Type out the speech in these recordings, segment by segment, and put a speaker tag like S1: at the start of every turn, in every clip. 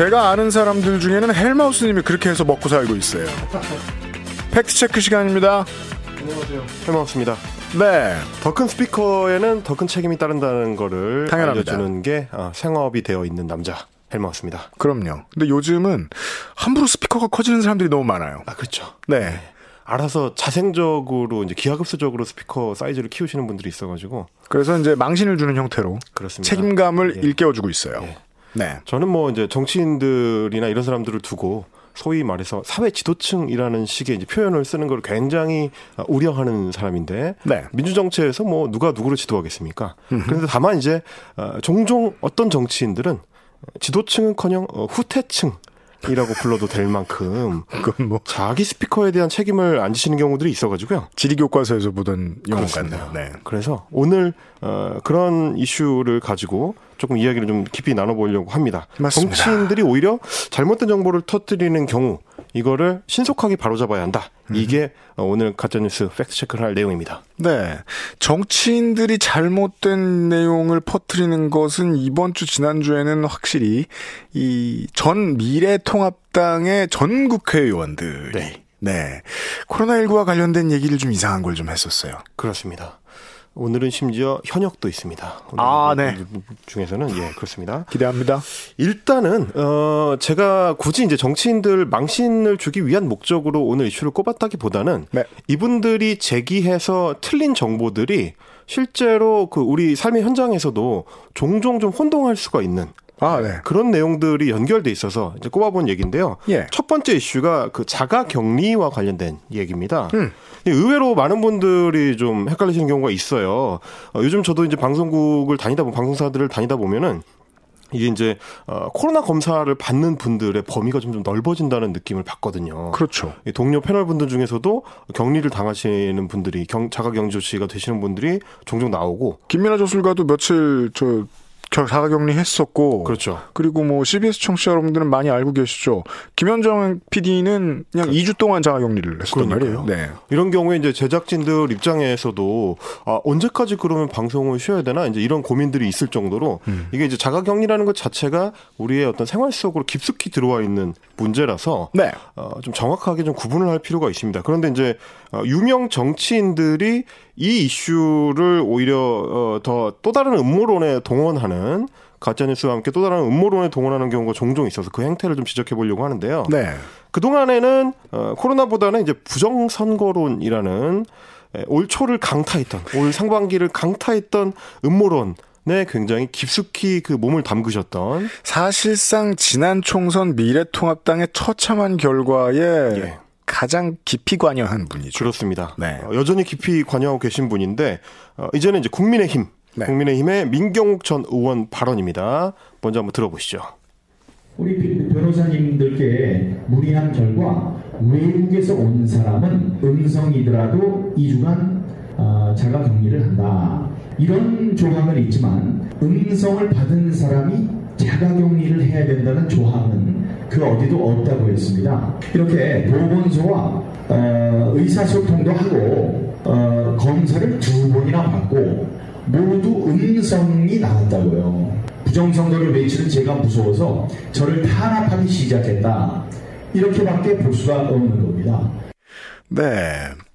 S1: 제가 아는 사람들 중에는 헬마우스님이 그렇게 해서 먹고 살고 있어요. 팩트 체크 시간입니다.
S2: 안녕하세요. 헬마우스입니다.
S1: 네.
S2: 더 큰 스피커에는 더 큰 책임이 따른다는 거를
S1: 당연합니다.
S2: 알려주는 게 아, 생업이 되어 있는 남자 헬마우스입니다.
S1: 그럼요. 근데 요즘은 함부로 스피커가 커지는 사람들이 너무 많아요.
S2: 아 그렇죠.
S1: 네.
S2: 알아서 자생적으로 이제 기하급수적으로 스피커 사이즈를 키우시는 분들이 있어가지고
S1: 그래서 이제 망신을 주는 형태로
S2: 그렇습니다.
S1: 책임감을
S2: 예.
S1: 일깨워주고 있어요.
S2: 예.
S1: 네.
S2: 저는 뭐 이제 정치인들이나 이런 사람들을 두고 소위 말해서 사회 지도층이라는 식의 이제 표현을 쓰는 걸 굉장히 아, 우려하는 사람인데
S1: 네.
S2: 민주정치에서 뭐 누가 누구를 지도하겠습니까? 그런데 다만 이제 어, 종종 어떤 정치인들은 지도층은커녕 어, 후퇴층. 이라고 불러도 될 만큼
S1: 그건 뭐
S2: 자기 스피커에 대한 책임을 안 지시는 경우들이 있어가지고요.
S1: 지리 교과서에서 보던
S2: 그렇습니다.
S1: 같네요. 네.
S2: 그래서 오늘 어, 그런 이슈를 가지고 조금 이야기를 좀 깊이 나눠보려고 합니다.
S1: 맞습니다.
S2: 정치인들이 오히려 잘못된 정보를 터뜨리는 경우 이거를 신속하게 바로잡아야 한다. 이게 어, 오늘 가짜뉴스 팩트체크를 할 내용입니다.
S1: 네. 정치인들이 잘못된 내용을 퍼뜨리는 것은 이번 주, 지난주에는 확실히 이 전 미래통합당의 전 국회의원들이
S2: 네.
S1: 네. 코로나19와 관련된 얘기를 좀 이상한 걸 좀 했었어요.
S2: 그렇습니다. 오늘은 심지어 현역도 있습니다.
S1: 아, 네.
S2: 중에서는 예 그렇습니다.
S1: 기대합니다.
S2: 일단은 어 제가 굳이 이제 정치인들 망신을 주기 위한 목적으로 오늘 이슈를 꼽았다기보다는
S1: 네.
S2: 이분들이 제기해서 틀린 정보들이 실제로 그 우리 삶의 현장에서도 종종 좀 혼동할 수가 있는
S1: 아, 네.
S2: 그런 내용들이 연결돼 있어서 이제 꼽아본 얘기인데요.
S1: 예.
S2: 첫 번째 이슈가 그 자가 격리와 관련된 얘기입니다.
S1: 음.
S2: 의외로 많은 분들이 좀 헷갈리시는 경우가 있어요. 어, 요즘 저도 이제 방송국을 다니다 보면 방송사들을 다니다 보면은 이게 이제 어, 코로나 검사를 받는 분들의 범위가 좀, 좀 넓어진다는 느낌을 받거든요.
S1: 그렇죠.
S2: 이 동료 패널 분들 중에서도 격리를 당하시는 분들이 경, 자가 격리 조치가 되시는 분들이 종종 나오고
S1: 김민아 저술가도 며칠 저 겨- 자가격리 했었고
S2: 그렇죠.
S1: 그리고 뭐 CBS 청취자 여러분들은 많이 알고 계시죠. 김현정 PD는 그냥 2주 동안 자가격리를 했었단
S2: 그러니까요.
S1: 말이에요. 네.
S2: 이런 경우에 이제 제작진들 입장에서도 아, 언제까지 그러면 방송을 쉬어야 되나 이제 이런 고민들이 있을 정도로
S1: 음.
S2: 이게 이제 자가격리라는 것 자체가 우리의 어떤 생활 속으로 깊숙이 들어와 있는 문제라서
S1: 네.
S2: 어, 좀 정확하게 좀 구분을 할 필요가 있습니다. 그런데 이제 어, 유명 정치인들이 이 이슈를 오히려 어, 더 또 다른 음모론에 동원하는 가짜뉴스와 함께 또 다른 음모론에 동원하는 경우가 종종 있어서 그 행태를 좀 지적해 보려고 하는데요.
S1: 네.
S2: 그동안에는 어, 코로나보다는 이제 부정선거론이라는 에, 올 초를 강타했던 올 상반기를 강타했던 음모론에 굉장히 깊숙이 그 몸을 담그셨던
S1: 사실상 지난 총선 미래통합당의 처참한 결과에
S2: 예.
S1: 가장 깊이 관여한 분이죠.
S2: 그렇습니다.
S1: 네.
S2: 어, 여전히 깊이 관여하고 계신 분인데 어, 이제는 이제 국민의힘
S1: 네.
S2: 국민의힘의 민경욱 전 의원 발언입니다. 먼저 한번 들어보시죠.
S3: 우리 변호사님들께 문의한 결과 외국에서 온 사람은 음성이더라도 2주간 어, 자가 격리를 한다. 이런 조항은 있지만 음성을 받은 사람이 자가 격리를 해야 된다는 조항은 그 어디도 없다고 했습니다. 이렇게 보건소와 어, 의사소통도 하고 어, 검사를 두 번이나 받고 모두 음성이 나왔다고요. 부정선거를 외치는 제가 무서워서 저를 탄압하기 시작했다. 이렇게밖에 볼 수가 없는 겁니다.
S1: 네.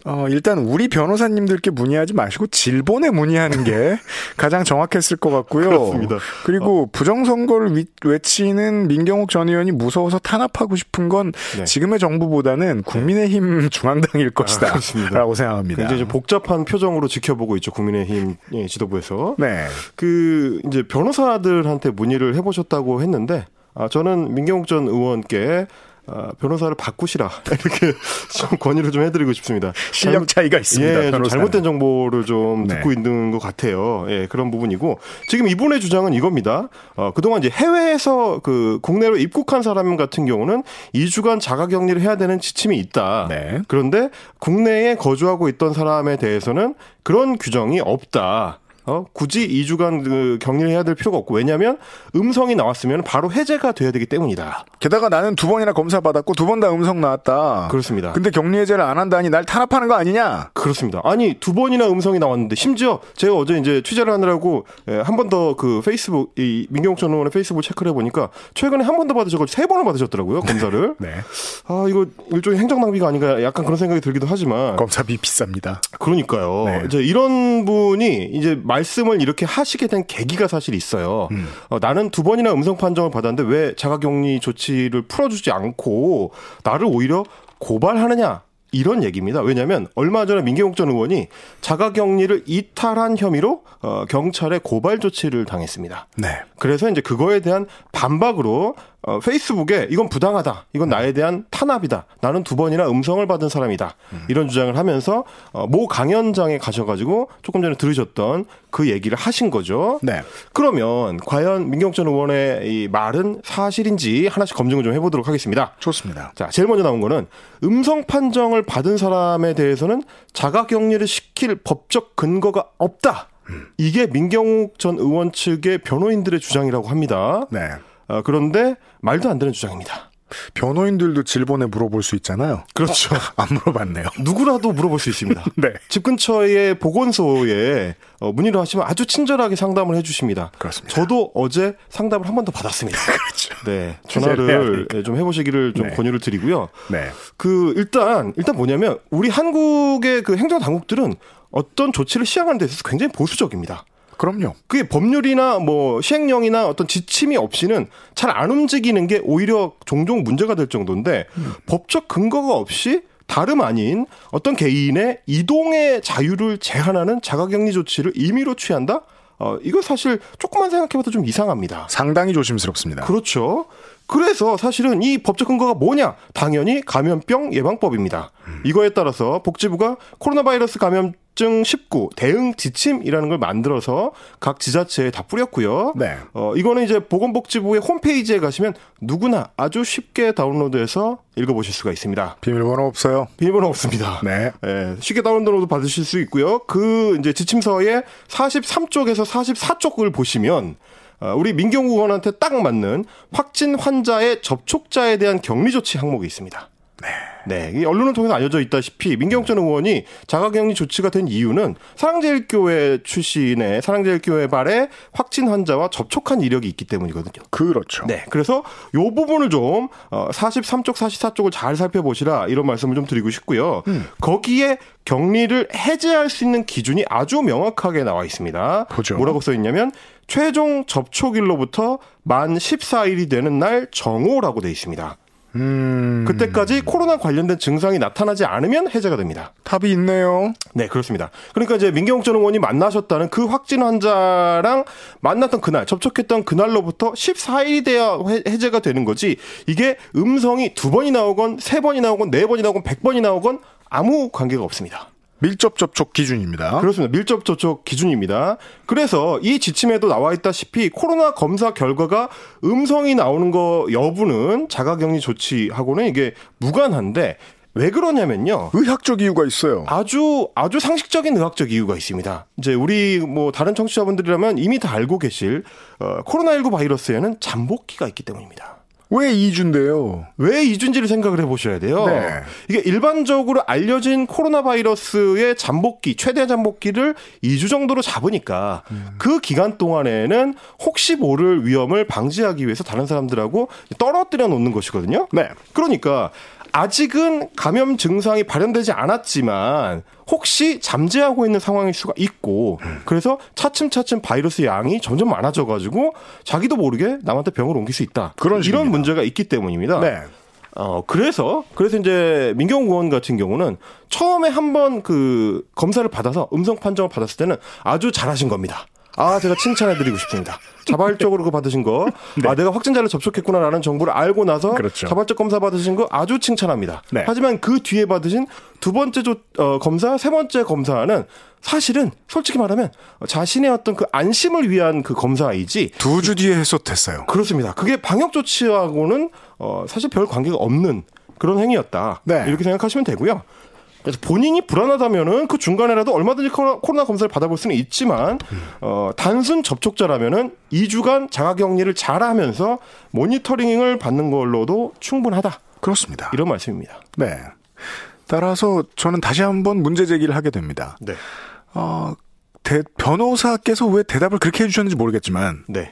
S1: 어, 일단 우리 변호사님들께 문의하지 마시고 질본에 문의하는 게 가장 정확했을 것 같고요.
S2: 그렇습니다.
S1: 그리고 부정선거를 위- 외치는 민경욱 전 의원이 무서워서 탄압하고 싶은 건
S2: 네.
S1: 지금의 정부보다는 국민의힘 중앙당일 것이다.
S2: 그렇습니다.
S1: 라고 생각합니다.
S2: 굉장히 좀 복잡한 표정으로 지켜보고 있죠 국민의힘 예, 지도부에서.
S1: 네.
S2: 그 이제 변호사들한테 문의를 해보셨다고 했는데 아, 저는 민경욱 전 의원께 아, 변호사를 바꾸시라 이렇게 좀 권유를 좀 해드리고 싶습니다.
S1: 실력 차이가 있습니다.
S2: 예, 좀. 잘못된 정보를 좀
S1: 네.
S2: 듣고 있는 것 같아요. 예, 그런 부분이고 지금 이분의 주장은 이겁니다. 어, 그동안 이제 해외에서 그 국내로 입국한 사람 같은 경우는 2주간 자가격리를 해야 되는 지침이 있다.
S1: 네.
S2: 그런데 국내에 거주하고 있던 사람에 대해서는 그런 규정이 없다. 어, 굳이 2주간 그 격리를 해야 될 필요가 없고 왜냐하면 음성이 나왔으면 바로 해제가 돼야 되기 때문이다.
S1: 게다가 나는 두 번이나 검사 받았고 두 번 다 음성 나왔다.
S2: 그렇습니다.
S1: 근데 격리 해제를 안 한다니 날 탄압하는 거 아니냐?
S2: 그렇습니다. 아니 두 번이나 음성이 나왔는데 심지어 제가 어제 이제 취재를 하느라고 예, 한번 더 그 페이스북 이 민경욱 전 의원의 페이스북 체크를 해보니까 최근에 한 번 더 받으셔가지고 세 번을 받으셨더라고요 검사를.
S1: 네.
S2: 아 이거 일종의 행정 낭비가 아닌가 약간 그런 생각이 들기도 하지만
S1: 검사비 비쌉니다.
S2: 그러니까요.
S1: 네.
S2: 이제 이런 분이 이제 말씀을 이렇게 하시게 된 계기가 사실 있어요.
S1: 음.
S2: 어, 나는 두 번이나 음성 판정을 받았는데 왜 자가격리 조치를 풀어주지 않고 나를 오히려 고발하느냐? 이런 얘기입니다. 왜냐하면 얼마 전에 민경욱 전 의원이 자가격리를 이탈한 혐의로 어, 경찰에 고발 조치를 당했습니다.
S1: 네.
S2: 그래서 이제 그거에 대한 반박으로 어, 페이스북에 이건 부당하다. 이건 나에 대한 탄압이다. 나는 두 번이나 음성을 받은 사람이다. 이런 주장을 하면서 어, 모 강연장에 가셔가지고 조금 전에 들으셨던 그 얘기를 하신 거죠.
S1: 네.
S2: 그러면 과연 민경 전 의원의 이 말은 사실인지 하나씩 검증을 좀 해보도록 하겠습니다.
S1: 좋습니다.
S2: 자, 제일 먼저 나온 거는 음성 판정을 받은 사람에 대해서는 자가 격리를 시킬 법적 근거가 없다. 이게 민경욱 전 의원 측의 변호인들의 주장이라고 합니다.
S1: 네.
S2: 어, 그런데 말도 안 되는 주장입니다.
S1: 변호인들도 질본에 물어볼 수 있잖아요.
S2: 그렇죠.
S1: 안 물어봤네요.
S2: 누구라도 물어볼 수 있습니다.
S1: 네.
S2: 집 근처의 보건소에 어, 문의를 하시면 아주 친절하게 상담을 해주십니다.
S1: 그렇습니다.
S2: 저도 어제 상담을 한 번 더 받았습니다.
S1: 그렇죠.
S2: 네, 전화를 좀 해보시기를 좀
S1: 네.
S2: 권유를 드리고요.
S1: 네.
S2: 그 일단 일단 뭐냐면 우리 한국의 그 행정 당국들은 어떤 조치를 시행하는 데 있어서 굉장히 보수적입니다.
S1: 그럼요.
S2: 그게 법률이나 뭐 시행령이나 어떤 지침이 없이는 잘 안 움직이는 게 오히려 종종 문제가 될 정도인데 법적 근거가 없이 다름 아닌 어떤 개인의 이동의 자유를 제한하는 자가격리 조치를 임의로 취한다? 어, 이거 사실 조금만 생각해봐도 좀 이상합니다.
S1: 상당히 조심스럽습니다.
S2: 그렇죠. 그래서 사실은 이 법적 근거가 뭐냐? 당연히 감염병 예방법입니다. 이거에 따라서 복지부가 코로나 바이러스 감염 증 19 대응 지침이라는 걸 만들어서 각 지자체에 다 뿌렸고요.
S1: 네.
S2: 어, 이거는 이제 보건복지부의 홈페이지에 가시면 누구나 아주 쉽게 다운로드해서 읽어보실 수가 있습니다.
S1: 비밀번호 없어요.
S2: 비밀번호 없습니다.
S1: 네.
S2: 예, 쉽게 다운로드 받으실 수 있고요. 그 이제 지침서의 43쪽에서 44쪽을 보시면 어, 우리 민경우 의원한테 딱 맞는 확진 환자의 접촉자에 대한 격리 조치 항목이 있습니다. 네. 이 언론을 통해서 알려져 있다시피 민경욱 전 의원이 자가격리 조치가 된 이유는 사랑제일교회 출신의 사랑제일교회 발에 확진 환자와 접촉한 이력이 있기 때문이거든요.
S1: 그렇죠.
S2: 네. 그래서 요 부분을 좀 어, 43쪽, 44쪽을 잘 살펴보시라 이런 말씀을 좀 드리고 싶고요.
S1: 음.
S2: 거기에 격리를 해제할 수 있는 기준이 아주 명확하게 나와 있습니다.
S1: 보죠.
S2: 뭐라고 써 있냐면 최종 접촉일로부터 만 14일이 되는 날 정오라고 돼 있습니다.
S1: 음.
S2: 그때까지 코로나 관련된 증상이 나타나지 않으면 해제가 됩니다.
S1: 답이 있네요.
S2: 네, 그렇습니다. 그러니까 이제 민경욱 전 의원이 만나셨다는 그 확진 환자랑 만났던 그날, 접촉했던 그날로부터 14일이 돼야 해- 해제가 되는 거지, 이게 음성이 두 번이 나오건, 세 번이 나오건, 네 번이 나오건, 백 번이 나오건, 아무 관계가 없습니다.
S1: 밀접 접촉 기준입니다.
S2: 그렇습니다. 밀접 접촉 기준입니다. 그래서 이 지침에도 나와 있다시피 코로나 검사 결과가 음성이 나오는 거 여부는 자가격리 조치하고는 이게 무관한데 왜 그러냐면요.
S1: 의학적 이유가 있어요.
S2: 아주 아주 상식적인 의학적 이유가 있습니다. 이제 우리 뭐 다른 청취자분들이라면 이미 다 알고 계실 어, 코로나19 바이러스에는 잠복기가 있기 때문입니다.
S1: 왜 2주인데요?
S2: 왜 이준지를 생각을 해보셔야 돼요.
S1: 네.
S2: 이게 일반적으로 알려진 코로나 바이러스의 잠복기, 최대 잠복기를 2주 정도로 잡으니까 그 기간 동안에는 혹시 모를 위험을 방지하기 위해서 다른 사람들하고 떨어뜨려 놓는 것이거든요.
S1: 네.
S2: 그러니까 아직은 감염 증상이 발현되지 않았지만 혹시 잠재하고 있는 상황일 수가 있고 그래서 차츰차츰 바이러스 양이 점점 많아져 가지고 자기도 모르게 남한테 병을 옮길 수 있다.
S1: 그런
S2: 이런
S1: 식입니다.
S2: 문제가 있기 때문입니다.
S1: 네.
S2: 어, 그래서, 그래서 이제 민경욱 의원 같은 경우는 처음에 한번 그 검사를 받아서 음성 판정을 받았을 때는 아주 잘하신 겁니다. 아, 제가 칭찬해드리고 싶습니다. 자발적으로 그 받으신 거, 아, 내가 확진자를 접촉했구나라는 정보를 알고 나서
S1: 네. 그렇죠.
S2: 자발적 검사 받으신 거 아주 칭찬합니다.
S1: 네.
S2: 하지만 그 뒤에 받으신 두 번째 조, 어, 검사, 세 번째 검사는 사실은 솔직히 말하면 자신의 어떤 그 안심을 위한 그 검사이지
S1: 두 주 뒤에 해소됐어요.
S2: 그렇습니다. 그게 방역 조치하고는 어, 사실 별 관계가 없는 그런 행위였다.
S1: 네.
S2: 이렇게 생각하시면 되고요. 그래서 본인이 불안하다면은 그 중간에라도 얼마든지 코로나, 코로나 검사를 받아볼 수는 있지만 어, 단순 접촉자라면은 2주간 자가격리를 잘하면서 모니터링을 받는 걸로도 충분하다.
S1: 그렇습니다.
S2: 이런 말씀입니다.
S1: 네. 따라서 저는 다시 한번 문제 제기를 하게 됩니다.
S2: 네.
S1: 어, 대, 변호사께서 왜 대답을 그렇게 해주셨는지 모르겠지만
S2: 네.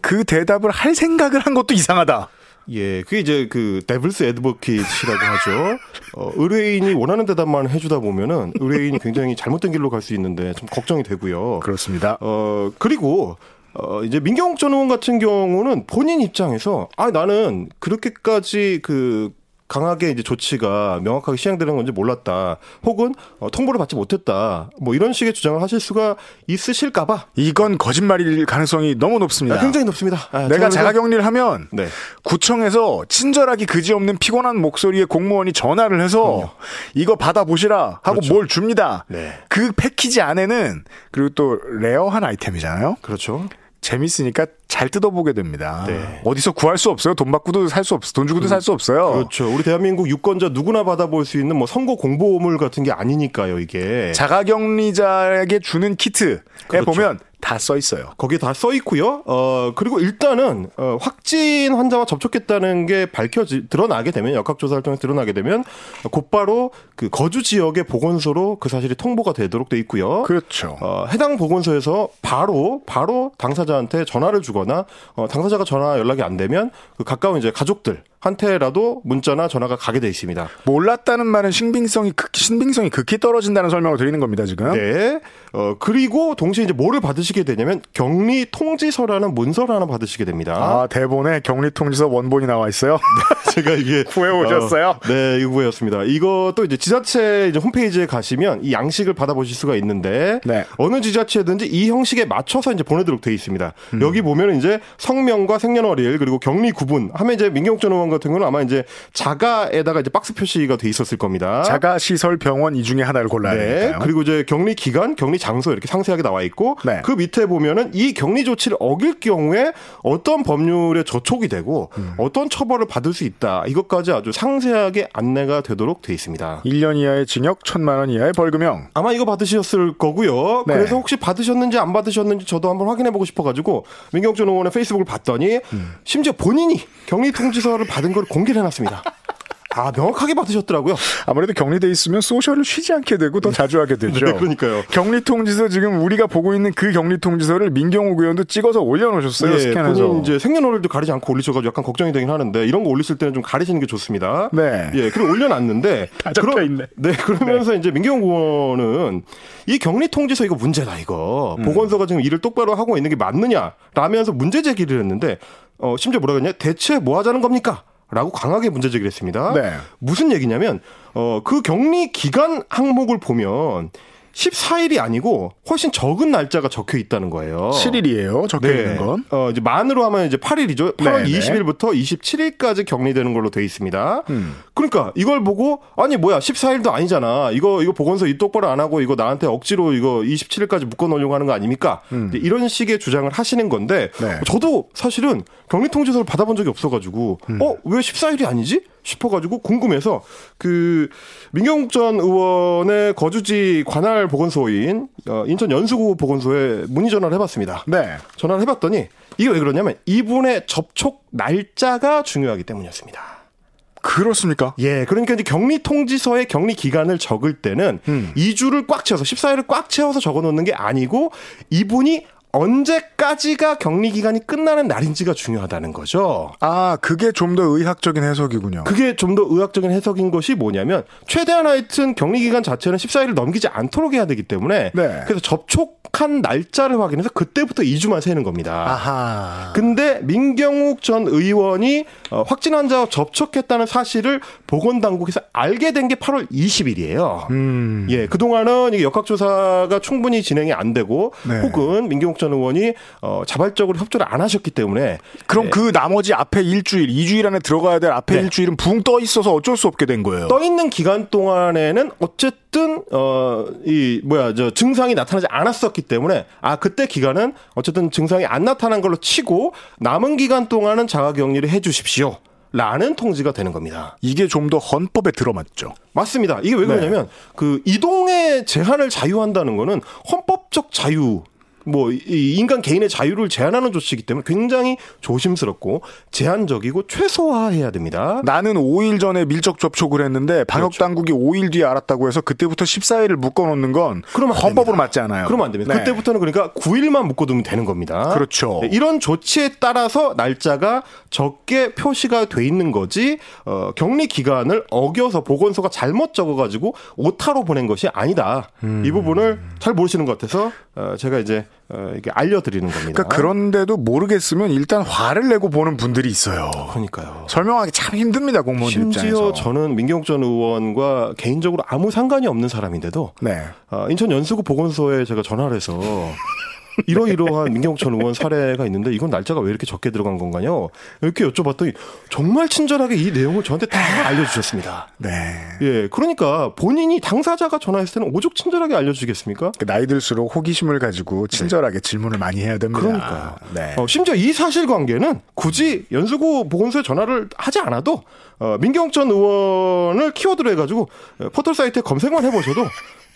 S1: 그 대답을 할 생각을 한 것도 이상하다.
S2: 예, 그게 이제 그 데블스 애드버킷이라고 하죠. 어, 의뢰인이 원하는 대답만 해주다 보면은 의뢰인이 굉장히 잘못된 길로 갈 수 있는데 좀 걱정이 되고요.
S1: 그렇습니다.
S2: 어 그리고 어 이제 민경욱 전 의원 같은 경우는 본인 입장에서 아 나는 그렇게까지 그 강하게 이제 조치가 명확하게 시행되는 건지 몰랐다. 혹은 어, 통보를 받지 못했다. 뭐 이런 식의 주장을 하실 수가 있으실까봐
S1: 이건 거짓말일 가능성이 너무 높습니다.
S2: 아, 굉장히 높습니다. 아,
S1: 내가 자가격리를 하면
S2: 네.
S1: 구청에서 친절하기 그지없는 피곤한 목소리의 공무원이 전화를 해서 이거 받아 보시라 하고
S2: 그렇죠.
S1: 뭘 줍니다.
S2: 네.
S1: 그 패키지 안에는 그리고 또 rare한 아이템이잖아요.
S2: 그렇죠.
S1: 재밌으니까 잘 뜯어보게 됩니다.
S2: 네.
S1: 어디서 구할 수 없어요. 돈 받고도 살 수 없어. 돈 주고도 살수 없어요.
S2: 그렇죠. 우리 대한민국 유권자 누구나 받아볼 수 있는 뭐 선거 공보물 같은 게 아니니까요, 이게.
S1: 자가격리자에게 주는 키트에
S2: 그렇죠.
S1: 보면 다 써 있어요.
S2: 거기에 다 써 있고요. 어 그리고 일단은 어, 확진 환자와 접촉했다는 게 밝혀지 드러나게 되면 역학조사를 통해 서 드러나게 되면 곧바로 그 거주 지역의 보건소로 그 사실이 통보가 되도록 돼 있고요.
S1: 그렇죠.
S2: 어, 해당 보건소에서 바로 바로 당사자한테 전화를 주거나 어, 당사자가 전화 연락이 안 되면 그 가까운 이제 가족들 한테라도 문자나 전화가 가게 돼 있습니다.
S1: 몰랐다는 말은 신빙성이 극, 신빙성이 극히 떨어진다는 설명을 드리는 겁니다 지금.
S2: 네. 어, 그리고 동시에 이제 뭐를 받으시게 되냐면 격리 통지서라는 문서를 하나 받으시게 됩니다.
S1: 아 대본에 격리 통지서 원본이 나와 있어요.
S2: 제가 이게
S1: 구해 오셨어요?
S2: 어, 네, 이거 구해왔습니다. 이것도 이제 지자체 이제 홈페이지에 가시면 이 양식을 받아보실 수가 있는데
S1: 네.
S2: 어느 지자체든지 이 형식에 맞춰서 이제 보내도록 돼 있습니다.
S1: 음.
S2: 여기 보면 이제 성명과 생년월일 그리고 격리 구분 하면 이제 민경욱 전 의원 같은 경우는 아마 이제 자가에다가 이제 박스 표시가 돼 있었을 겁니다.
S1: 자가 시설 병원 이 중에 하나를 골라야
S2: 네.
S1: 되니까요.
S2: 그리고 이제 격리 기간, 격리 장소 이렇게 상세하게 나와 있고
S1: 네.
S2: 그 밑에 보면은 이 격리 조치를 어길 경우에 어떤 법률에 저촉이 되고
S1: 음.
S2: 어떤 처벌을 받을 수 있다. 이것까지 아주 상세하게 안내가 되도록 돼 있습니다.
S1: 1년 이하의 징역, 1천만 원 이하의 벌금형.
S2: 아마 이거 받으셨을 거고요.
S1: 네.
S2: 그래서 혹시 받으셨는지 안 받으셨는지 저도 한번 확인해 보고 싶어 가지고 민경욱 전 의원의 페이스북을 봤더니
S1: 음.
S2: 심지어 본인이 격리 통지서를 받은 걸 공개를 해놨습니다. 아 명확하게 받으셨더라고요.
S1: 아무래도 격리돼 있으면 소셜을 쉬지 않게 되고 더 자주 하게 되죠.
S2: 네, 그러니까요.
S1: 격리 통지서 지금 우리가 보고 있는 그 격리 통지서를 민경욱 의원도 찍어서 올려놓으셨어요.
S2: 예,
S1: 스캔해서.
S2: 이제 생년월일도 가리지 않고 올리셔가지고 약간 걱정이 되긴 하는데 이런 거 올리실 때는 좀 가리시는 게 좋습니다.
S1: 네.
S2: 예, 그리고 올려놨는데
S1: 다 적혀 있네.
S2: 네, 그러면서 이제 민경욱 의원은 이 격리 통지서 이거 문제다 이거
S1: 음.
S2: 보건소가 지금 일을 똑바로 하고 있는 게 맞느냐 라면서 문제 제기를 했는데 어 심지어 뭐라 그랬냐 대체 뭐 하자는 겁니까? 라고 강하게 문제 제기를 했습니다.
S1: 네.
S2: 무슨 얘기냐면 어 그 격리 기간 항목을 보면 14일이 아니고 훨씬 적은 날짜가 적혀 있다는 거예요.
S1: 7일이에요. 적혀 있는 건.
S2: 어, 이제 만으로 하면 이제 8일이죠. 8월
S1: 네, 네.
S2: 20일부터 27일까지 격리되는 걸로 돼 있습니다.
S1: 음.
S2: 그러니까 이걸 보고 아니 뭐야 14일도 아니잖아. 이거 이거 보건소 이 똑바로 안 하고 이거 나한테 억지로 이거 27일까지 묶어 놓으려고 하는 거 아닙니까? 이제 이런 식의 주장을 하시는 건데
S1: 음. 네.
S2: 저도 사실은 격리 통지서를 받아본 적이 없어 가지고
S1: 음.
S2: 어왜 14일이 아니지? 싶어가지고 궁금해서 그 민경욱 전 의원의 거주지 관할 보건소인 어, 인천 연수구 보건소에 문의 전화를 해봤습니다.
S1: 네.
S2: 전화를 해봤더니 이게 왜 그러냐면 이분의 접촉 날짜가 중요하기 때문이었습니다.
S1: 그렇습니까?
S2: 예, 그러니까 이제 격리 통지서에 격리 기간을 적을 때는
S1: 음.
S2: 2주를 꽉 채워서 14일을 꽉 채워서 적어 놓는 게 아니고 이분이 언제까지가 격리 기간이 끝나는 날인지가 중요하다는 거죠.
S1: 아, 그게 좀 더 의학적인 해석이군요.
S2: 그게 좀 더 의학적인 해석인 것이 뭐냐면 최대한 하여튼 격리 기간 자체는 14일을 넘기지 않도록 해야 되기 때문에
S1: 네.
S2: 그래서 접촉한 날짜를 확인해서 그때부터 2주만 세는 겁니다.
S1: 아하.
S2: 근데 민경욱 전 의원이 어, 확진 환자와 접촉했다는 사실을 보건 당국에서 알게 된 게 8월 20일이에요.
S1: 음.
S2: 예, 그동안은 역학조사가 충분히 진행이 안 되고
S1: 네.
S2: 혹은 민경욱 전 의원이 어, 자발적으로 협조를 안 하셨기 때문에
S1: 그럼 그 나머지 앞에 일주일, 2주일 안에 들어가야 될 앞에
S2: 네.
S1: 일주일은 붕 떠 있어서 어쩔 수 없게 된 거예요.
S2: 떠 있는 기간 동안에는 어쨌든 어 이 뭐야 저 증상이 나타나지 않았었기 때문에 아 그때 기간은 어쨌든 증상이 안 나타난 걸로 치고 남은 기간 동안은 자가격리를 해주십시오. 라는 통지가 되는 겁니다.
S1: 이게 좀 더 헌법에 들어맞죠.
S2: 맞습니다. 이게 왜
S1: 네.
S2: 그러냐면 그 이동의 제한을 자유한다는 거는 헌법적 자유 뭐이 인간 개인의 자유를 제한하는 조치이기 때문에 굉장히 조심스럽고 제한적이고 최소화해야 됩니다.
S1: 나는 5일 전에 밀접 접촉을 했는데 방역
S2: 그렇죠.
S1: 당국이 5일 뒤에 알았다고 해서 그때부터 14일을 묶어 놓는
S2: 건안
S1: 헌법으로. 맞지 않아요.
S2: 그러면 안 됩니다.
S1: 네.
S2: 그때부터는 그러니까 9일만 묶어 두면 되는 겁니다.
S1: 그렇죠.
S2: 네, 이런 조치에 따라서 날짜가 적게 표시가 돼 있는 거지 어, 격리 기간을 어겨서 보건소가 잘못 적어 가지고 오타로 보낸 것이 아니다.
S1: 음.
S2: 이 부분을 잘 모르시는 것 같아서 어, 제가 이제 어, 이렇게 알려드리는 겁니다.
S1: 그러니까 그런데도 모르겠으면 일단 화를 내고 보는 분들이 있어요.
S2: 그러니까요.
S1: 설명하기 참 힘듭니다 공무원
S2: 심지어
S1: 입장에서.
S2: 저는 민경욱 전 의원과 개인적으로 아무 상관이 없는 사람인데도
S1: 네.
S2: 아, 인천 연수구 보건소에 제가 전화를 해서 이러이러한 민경욱 전 의원 사례가 있는데 이건 날짜가 왜 이렇게 적게 들어간 건가요? 이렇게 여쭤봤더니 정말 친절하게 이 내용을 저한테 다 알려주셨습니다.
S1: 네.
S2: 예, 그러니까 본인이 당사자가 전화했을 때는 오죽 친절하게 알려주겠습니까?
S1: 그 나이 들수록 호기심을 가지고 친절하게 질문을 많이 해야 됩니다.
S2: 그러니까요.
S1: 네.
S2: 어, 심지어 이 사실관계는 굳이 연수구 보건소에 전화를 하지 않아도 어, 민경욱 전 의원을 키워드로 해가지고 어, 포털 사이트에 검색만 해보셔도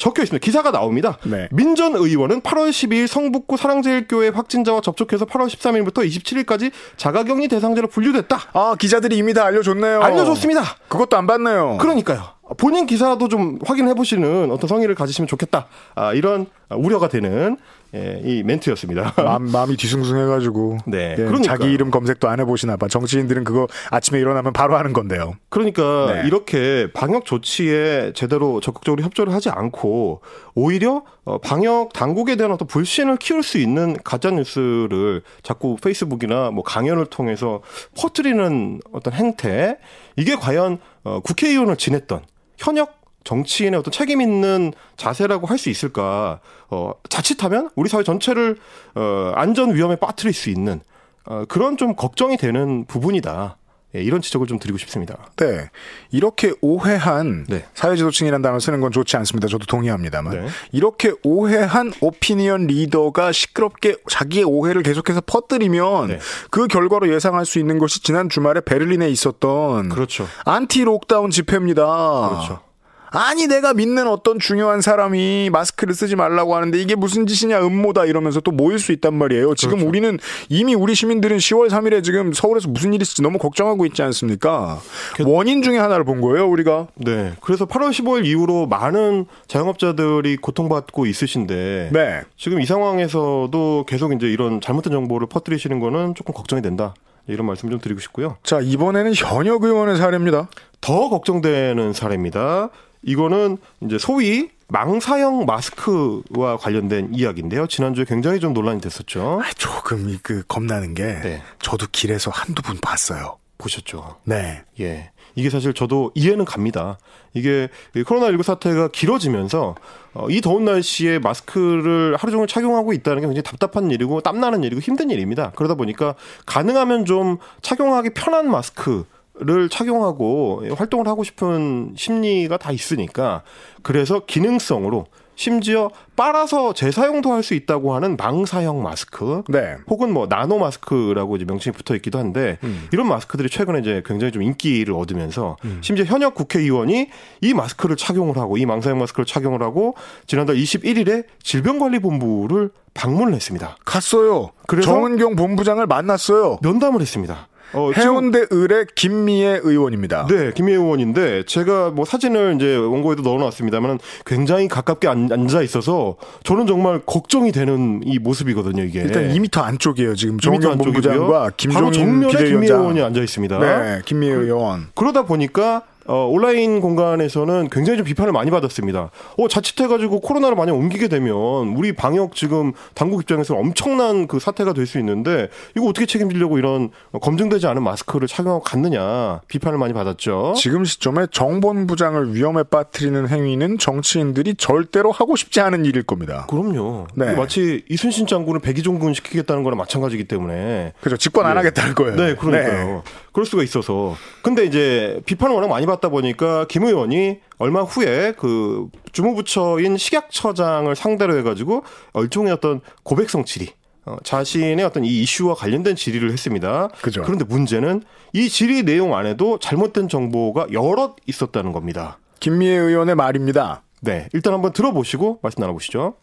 S2: 적혀 있습니다. 기사가 나옵니다.
S1: 네.
S2: 민전 의원은 8월 12일 성북구 사랑제일교회 확진자와 접촉해서 8월 13일부터 27일까지 자가격리 대상자로 분류됐다.
S1: 아 기자들이 이미 다 알려줬네요.
S2: 알려줬습니다.
S1: 그것도 안 봤네요.
S2: 그러니까요. 본인 기사도 좀 확인해 보시는 어떤 성의를 가지시면 좋겠다. 아, 이런 우려가 되는 예, 이 멘트였습니다.
S1: 마음, 마음이 뒤숭숭해가지고.
S2: 네,
S1: 예,
S2: 그러니까요.
S1: 자기 이름 검색도 안 해보시나 봐. 정치인들은 그거 아침에 일어나면 바로 하는 건데요.
S2: 그러니까
S1: 네.
S2: 이렇게 방역 조치에 제대로 적극적으로 협조를 하지 않고 오히려 어, 방역 당국에 대한 어떤 불신을 키울 수 있는 가짜 뉴스를 자꾸 페이스북이나 뭐 강연을 통해서 퍼뜨리는 어떤 행태 이게 과연 어, 국회의원을 지냈던 현역 정치인의 어떤 책임 있는 자세라고 할 수 있을까? 어, 자칫하면 우리 사회 전체를 어, 안전 위험에 빠뜨릴 수 있는 어, 그런 좀 걱정이 되는 부분이다. 예, 이런 지적을 좀 드리고 싶습니다.
S1: 네. 이렇게 오해한
S2: 네.
S1: 사회지도층이라는 단어 쓰는 건 좋지 않습니다. 저도 동의합니다만.
S2: 네.
S1: 이렇게 오해한 오피니언 리더가 시끄럽게 자기의 오해를 계속해서 퍼뜨리면
S2: 네.
S1: 그 결과로 예상할 수 있는 것이 지난 주말에 베를린에 있었던
S2: 그렇죠.
S1: 안티 lockdown 집회입니다.
S2: 그렇죠.
S1: 아니 내가 믿는 어떤 중요한 사람이 마스크를 쓰지 말라고 하는데 이게 무슨 짓이냐 음모다 이러면서 또 모일 수 있단 말이에요. 지금
S2: 그렇죠.
S1: 우리는 이미 우리 시민들은 10월 3일에 지금 서울에서 무슨 일이 있을지 너무 걱정하고 있지 않습니까?
S2: 그
S1: 원인 중에 하나를 본 거예요, 우리가.
S2: 네. 그래서 8월 15일 이후로 많은 자영업자들이 고통받고 있으신데
S1: 네.
S2: 지금 이 상황에서도 계속 이제 이런 잘못된 정보를 퍼뜨리시는 거는 조금 걱정이 된다. 이런 말씀 좀 드리고 싶고요.
S1: 자, 이번에는 현역 의원의 사례입니다.
S2: 더 걱정되는 사례입니다. 이거는 이제 소위 망사형 마스크와 관련된 이야기인데요. 지난주에 굉장히 좀 논란이 됐었죠.
S1: 아, 조금 이그 겁나는 게
S2: 네.
S1: 저도 길에서 한두 분 봤어요.
S2: 보셨죠?
S1: 네.
S2: 예. 이게 사실 저도 이해는 갑니다. 이게 이 코로나19 사태가 길어지면서 어, 이 더운 날씨에 마스크를 하루 종일 착용하고 있다는 게 굉장히 답답한 일이고 땀나는 일이고 힘든 일입니다. 그러다 보니까 가능하면 좀 착용하기 편한 마스크 를 착용하고 활동을 하고 싶은 심리가 다 있으니까 그래서 기능성으로 심지어 빨아서 재사용도 할 수 있다고 하는 망사형 마스크
S1: 네.
S2: 혹은 뭐 나노 마스크라고 이제 명칭이 붙어 있기도 한데 이런 마스크들이 최근에 이제 굉장히 좀 인기를 얻으면서 심지어 현역 국회의원이 이 마스크를 착용을 하고 이 망사형 마스크를 착용을 하고 지난달 21일에 질병관리본부를 방문을 했습니다.
S1: 갔어요.
S2: 그래서?
S1: 정은경 본부장을 만났어요.
S2: 면담을 했습니다. 어,
S1: 해운대 을의 김미애 의원입니다.
S2: 네, 김희애 의원인데 제가 뭐 사진을 이제 원고에도 넣어놨습니다만 굉장히 가깝게 앉- 앉아 있어서 저는 정말 걱정이 되는 이 모습이거든요. 이게
S1: 일단 2미터 안쪽이에요. 지금
S2: 2m 안쪽이고요.
S1: 본부장과
S2: 바로
S1: 김종인
S2: 정면에 김희애 의원이. 앉아 있습니다.
S1: 네, 김미애 의원.
S2: 그러다 보니까 어, 온라인 공간에서는 굉장히 좀 비판을 많이 받았습니다. 어, 자칫해가지고 코로나를 많이 옮기게 되면 우리 방역 지금 당국 입장에서 엄청난 그 사태가 될 수 있는데 이거 어떻게 책임지려고 이런 검증되지 않은 마스크를 착용하고 갔느냐 비판을 많이 받았죠.
S1: 지금 시점에 정 본부장을 위험에 빠뜨리는 행위는 정치인들이 절대로 하고 싶지 않은 일일 겁니다.
S2: 그럼요.
S1: 네.
S2: 마치 이순신 장군을 백의종군 시키겠다는 거랑 마찬가지기 때문에.
S1: 그죠. 집권 안
S2: 네.
S1: 하겠다는 거예요.
S2: 네, 그러니까요. 그럴 수가 있어서. 근데 이제 비판을 워낙 많이 받다 보니까 김 의원이 얼마 후에 그 주무부처인 식약처장을 상대로 해가지고 일종의 어떤 고백성 질의 어, 자신의 어떤 이 이슈와 관련된 질의를 했습니다.
S1: 그죠.
S2: 그런데 문제는 이 질의 내용 안에도 잘못된 정보가 여럿 있었다는 겁니다.
S1: 김미애 의원의 말입니다.
S2: 네, 일단 한번 들어보시고 말씀 나눠보시죠.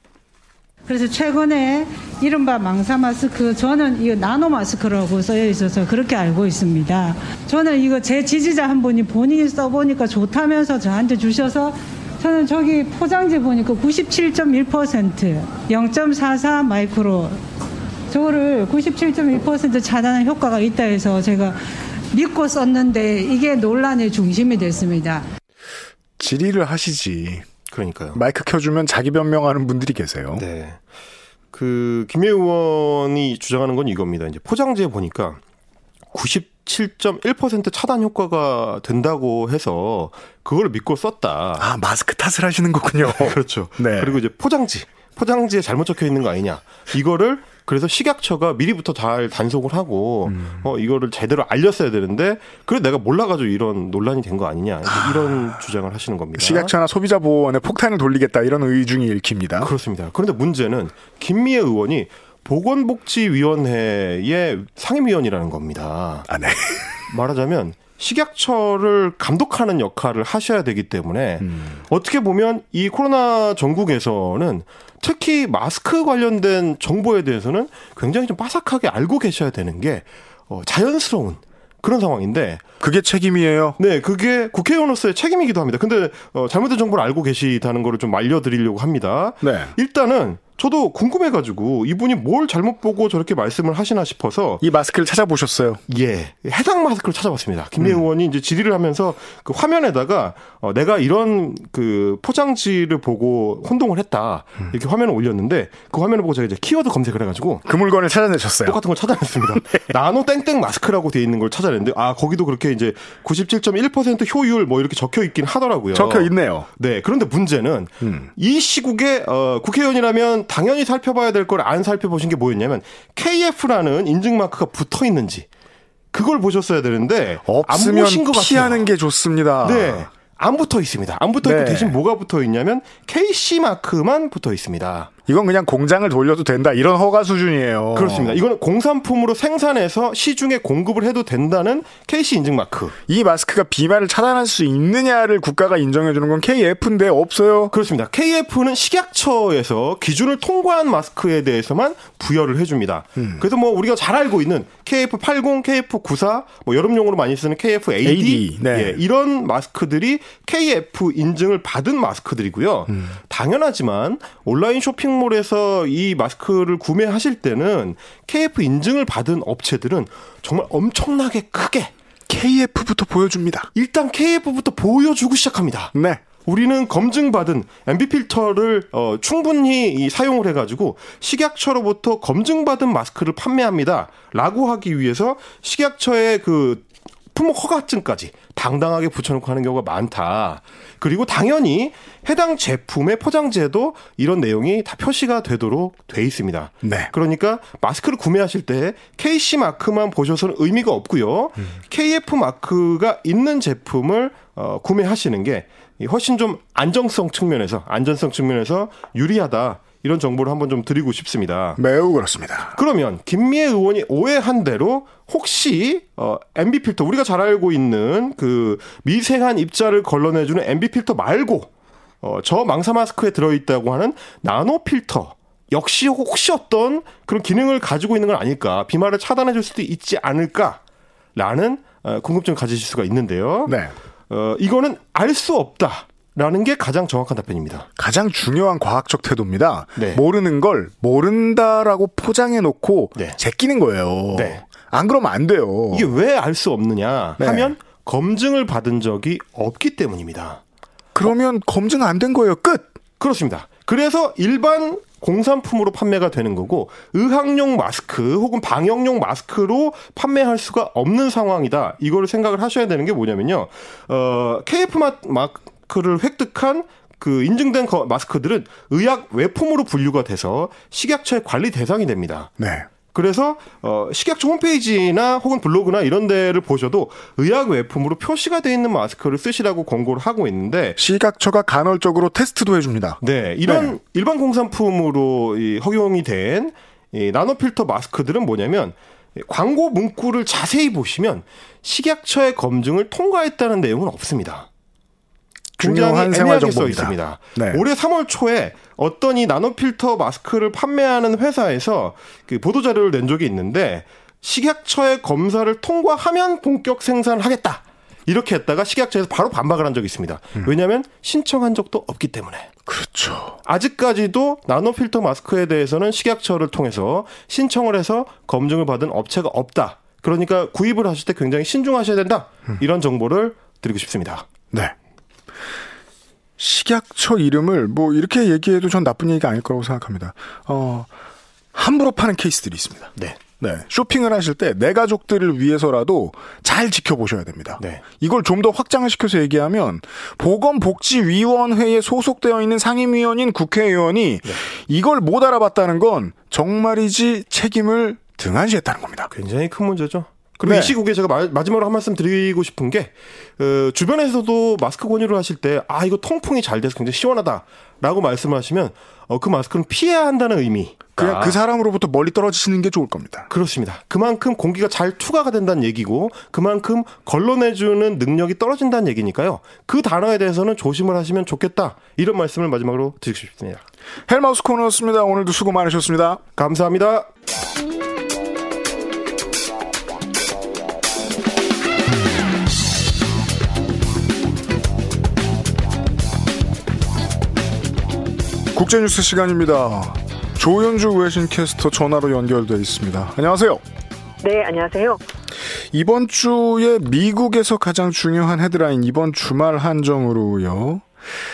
S4: 그래서 최근에 이른바 망사 마스크 저는 이거 나노 마스크라고 써여 있어서 그렇게 알고 있습니다. 저는 이거 제 지지자 한 분이 본인이 써보니까 좋다면서 저한테 주셔서 저는 저기 포장지 보니까 97.1% 0.44 마이크로 저거를 97.1% 차단한 효과가 있다 해서 제가 믿고 썼는데 이게 논란의 중심이 됐습니다.
S1: 질의를 하시지.
S2: 그러니까요.
S1: 마이크 켜주면 자기 변명하는 분들이 계세요.
S2: 네. 그 김혜 의원이 주장하는 건 이겁니다. 이제 포장지에 보니까 97.1% 차단 효과가 된다고 해서 그걸 믿고 썼다.
S1: 아 마스크 탓을 하시는 거군요.
S2: 그렇죠.
S1: 네.
S2: 그리고 이제 포장지, 포장지에 잘못 적혀 있는 거 아니냐. 이거를 그래서 식약처가 미리부터 잘 단속을 하고
S1: 음.
S2: 어 이거를 제대로 알렸어야 되는데 그래 내가 몰라가지고 이런 논란이 된 거 아니냐 이제 이런 주장을 하시는 겁니다.
S1: 식약처나 소비자 보호원에 폭탄을 돌리겠다 이런 의중이 읽힙니다.
S2: 그렇습니다. 그런데 문제는 김미애 의원이 보건복지위원회의 상임위원이라는 겁니다.
S1: 아 네.
S2: 말하자면 식약처를 감독하는 역할을 하셔야 되기 때문에
S1: 음.
S2: 어떻게 보면 이 코로나 전국에서는 특히 마스크 관련된 정보에 대해서는 굉장히 좀 빠삭하게 알고 계셔야 되는 게 어, 자연스러운 그런 상황인데
S1: 그게 책임이에요.
S2: 네, 그게 국회의원으로서의 책임이기도 합니다. 근데 어, 잘못된 정보를 알고 계시다는 거를 좀 알려드리려고 합니다.
S1: 네.
S2: 일단은 저도 궁금해가지고 이분이 뭘 잘못 보고 저렇게 말씀을 하시나 싶어서
S1: 이 마스크를 찾아보셨어요.
S2: 예 해당 마스크를 찾아봤습니다. 김미
S1: 음.
S2: 의원이 이제 질의를 하면서 그 화면에다가 어, 내가 이런 그 포장지를 보고 혼동을 했다
S1: 음.
S2: 이렇게 화면을 올렸는데 그 화면을 보고 제가 이제 키워드 검색을 해가지고
S1: 그 물건을 찾아내셨어요.
S2: 똑같은 걸 찾아냈습니다.
S1: 네.
S2: 나노 땡땡 마스크라고 돼 있는 걸 찾아냈는데 아 거기도 그렇게 이제 97.1% 효율 뭐 이렇게 적혀 있긴 하더라고요.
S1: 적혀 있네요.
S2: 네, 그런데 문제는
S1: 음.
S2: 이 시국에 어, 국회의원이라면 당연히 살펴봐야 될 걸 안 살펴보신 게 뭐였냐면 KF라는 인증 마크가 붙어 있는지 그걸 보셨어야 되는데 안
S1: 없으면
S2: 보신 것 같아요.
S1: 피하는 게 좋습니다.
S2: 네. 안 붙어 있습니다. 안 붙어 있고
S1: 네.
S2: 대신 뭐가 붙어 있냐면 KC 마크만 붙어 있습니다.
S1: 이건 그냥 공장을 돌려도 된다 이런 허가 수준이에요.
S2: 그렇습니다. 이거는 공산품으로 생산해서 시중에 공급을 해도 된다는 KC 인증 마크.
S1: 이 마스크가 비말을 차단할 수 있느냐를 국가가 인정해 주는 건 KF인데 없어요.
S2: 그렇습니다. KF는 식약처에서 기준을 통과한 마스크에 대해서만 부여를 해 줍니다.
S1: 음.
S2: 그래서 뭐 우리가 잘 알고 있는 KF80, KF94, 뭐 여름용으로 많이 쓰는 KF80,
S1: AD, 네.
S2: 예, 이런 마스크들이 KF 인증을 받은 마스크들이고요.
S1: 음.
S2: 당연하지만 온라인 쇼핑 몰에서 이 마스크를 구매하실 때는 KF 인증을 받은 업체들은 정말 엄청나게 크게
S1: KF부터 보여줍니다.
S2: 일단 KF부터 보여주고 시작합니다.
S1: 네.
S2: 우리는 검증받은 MB 필터를 어, 충분히 이 사용을 해가지고 식약처로부터 검증받은 마스크를 판매합니다.라고 하기 위해서 식약처의 그 품목 허가증까지 당당하게 붙여놓고 하는 경우가 많다. 그리고 당연히 해당 제품의 포장지에도 이런 내용이 다 표시가 되도록 돼 있습니다.
S1: 네.
S2: 그러니까 마스크를 구매하실 때 KC 마크만 보셔서는 의미가 없고요. KF 마크가 있는 제품을 어, 구매하시는 게 훨씬 좀 안정성 측면에서 안전성 측면에서 유리하다. 이런 정보를 한번 좀 드리고 싶습니다.
S1: 매우 그렇습니다.
S2: 그러면 김미애 의원이 오해한 대로 혹시 어 MB 필터 우리가 잘 알고 있는 그 미세한 입자를 걸러내주는 MB 필터 말고 어 저 망사 마스크에 들어 있다고 하는 나노 필터 역시 혹시 어떤 그런 기능을 가지고 있는 건 아닐까 비말을 차단해 줄 수도 있지 않을까라는 어, 궁금증을 가지실 수가 있는데요.
S1: 네.
S2: 어 이거는 알 수 없다. 라는 게 가장 정확한 답변입니다.
S1: 가장 중요한 과학적 태도입니다.
S2: 네.
S1: 모르는 걸 모른다라고 포장해 놓고
S2: 네.
S1: 제끼는 거예요.
S2: 네.
S1: 안 그러면 안 돼요.
S2: 이게 왜 알 수 없느냐
S1: 네.
S2: 하면 검증을 받은 적이 없기 때문입니다.
S1: 그러면 검증 안 된 거예요. 끝.
S2: 그렇습니다. 그래서 일반 공산품으로 판매가 되는 거고 의학용 마스크 혹은 방역용 마스크로 판매할 수가 없는 상황이다. 이거를 생각을 하셔야 되는 게 뭐냐면요. 어, KF 마 크를 획득한 그 인증된 거- 마스크들은 의약 외품으로 분류가 돼서 식약처의 관리 대상이 됩니다.
S1: 네.
S2: 그래서 어 식약처 홈페이지나 혹은 블로그나 이런 데를 보셔도 의약 외품으로 표시가 돼 있는 마스크를 쓰시라고 권고를 하고 있는데
S1: 시각처가 간헐적으로 테스트도 해 줍니다.
S2: 네, 이런
S1: 네.
S2: 일반 공산품으로 이 허용이 된 이 나노 필터 마스크들은 뭐냐면 광고 문구를 자세히 보시면 식약처의 검증을 통과했다는 내용은 없습니다.
S1: 중요한 생활. 써
S2: 있습니다. 네. 올해 3월 초에 어떤 이 나노 필터 마스크를 판매하는 회사에서 그 보도 자료를 낸 적이 있는데 식약처의 검사를 통과하면 본격 생산을 하겠다. 이렇게 했다가 식약처에서 바로 반박을 한 적이 있습니다. 음. 왜냐하면 신청한 적도 없기 때문에.
S1: 그렇죠.
S2: 아직까지도 나노 필터 마스크에 대해서는 식약처를 통해서 신청을 해서 검증을 받은 업체가 없다. 그러니까 구입을 하실 때 굉장히 신중하셔야 된다. 음. 이런 정보를 드리고 싶습니다.
S1: 네. 식약처 이름을 뭐 이렇게 얘기해도 전 나쁜 얘기가 아닐 거라고 생각합니다. 어, 함부로 파는 케이스들이 있습니다.
S2: 네.
S1: 네. 쇼핑을 하실 때 내 가족들을 위해서라도 잘 지켜보셔야 됩니다. 네. 이걸 좀 더 확장을 시켜서 얘기하면 보건복지위원회에 소속되어 있는 상임위원인 국회의원이 네. 이걸 못 알아봤다는 건 정말이지 책임을 등한시했다는 겁니다.
S2: 굉장히 큰 문제죠. 그리고 네. 이 시국에 제가 마, 지막으로 한 말씀 드리고 싶은 게 어, 주변에서도 마스크 권유를 하실 때 아 이거 통풍이 잘 돼서 굉장히 시원하다라고 말씀하시면 어, 그 마스크는 피해야 한다는 의미.
S1: 그냥 그 사람으로부터 멀리 떨어지시는 게 좋을 겁니다.
S2: 그렇습니다. 그만큼 공기가 잘 투과가 된다는 얘기고 그만큼 걸러내주는 능력이 떨어진다는 얘기니까요. 그 단어에 대해서는 조심을 하시면 좋겠다. 이런 말씀을 마지막으로 드리고 싶습니다.
S1: 헬마우스 코너였습니다. 오늘도 수고 많으셨습니다.
S2: 감사합니다.
S1: 국제뉴스 시간입니다. 조현주 외신 캐스터 전화로 연결돼 있습니다. 안녕하세요.
S5: 네, 안녕하세요.
S1: 이번 주에 미국에서 가장 중요한 헤드라인 이번 주말 한정으로요.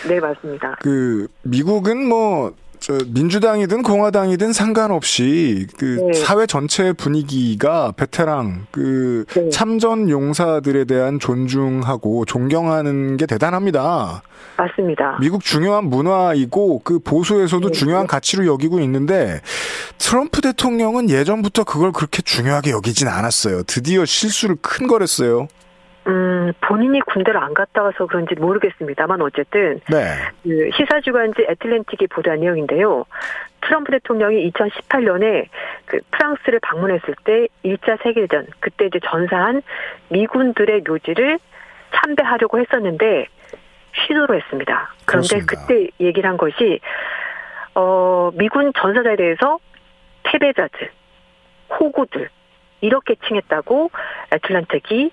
S5: 네, 맞습니다.
S1: 그 미국은 뭐 저 민주당이든 공화당이든 상관없이 그 네. 사회 전체 분위기가 베테랑 그 네. 참전 용사들에 대한 존중하고 존경하는 게 대단합니다.
S5: 맞습니다.
S1: 미국 중요한 문화이고 그 보수에서도 네. 중요한 가치로 여기고 있는데 트럼프 대통령은 예전부터 그걸 그렇게 중요하게 여기진 않았어요. 드디어 실수를 큰 거랬어요.
S5: 음, 본인이 군대를 안 갔다 와서 그런지 모르겠습니다만 어쨌든 네. 그 시사주간지 애틀랜틱이 보도한 내용인데요. 트럼프 대통령이 2018년에 그 프랑스를 방문했을 때 1차 세계대전 그때 이제 전사한 미군들의 묘지를 참배하려고 했었는데 시도를 했습니다. 그런데 그렇습니다. 그때 얘기를 한 것이 어 미군 전사자에 대해서 패배자들, 호구들 이렇게 칭했다고 애틀란틱이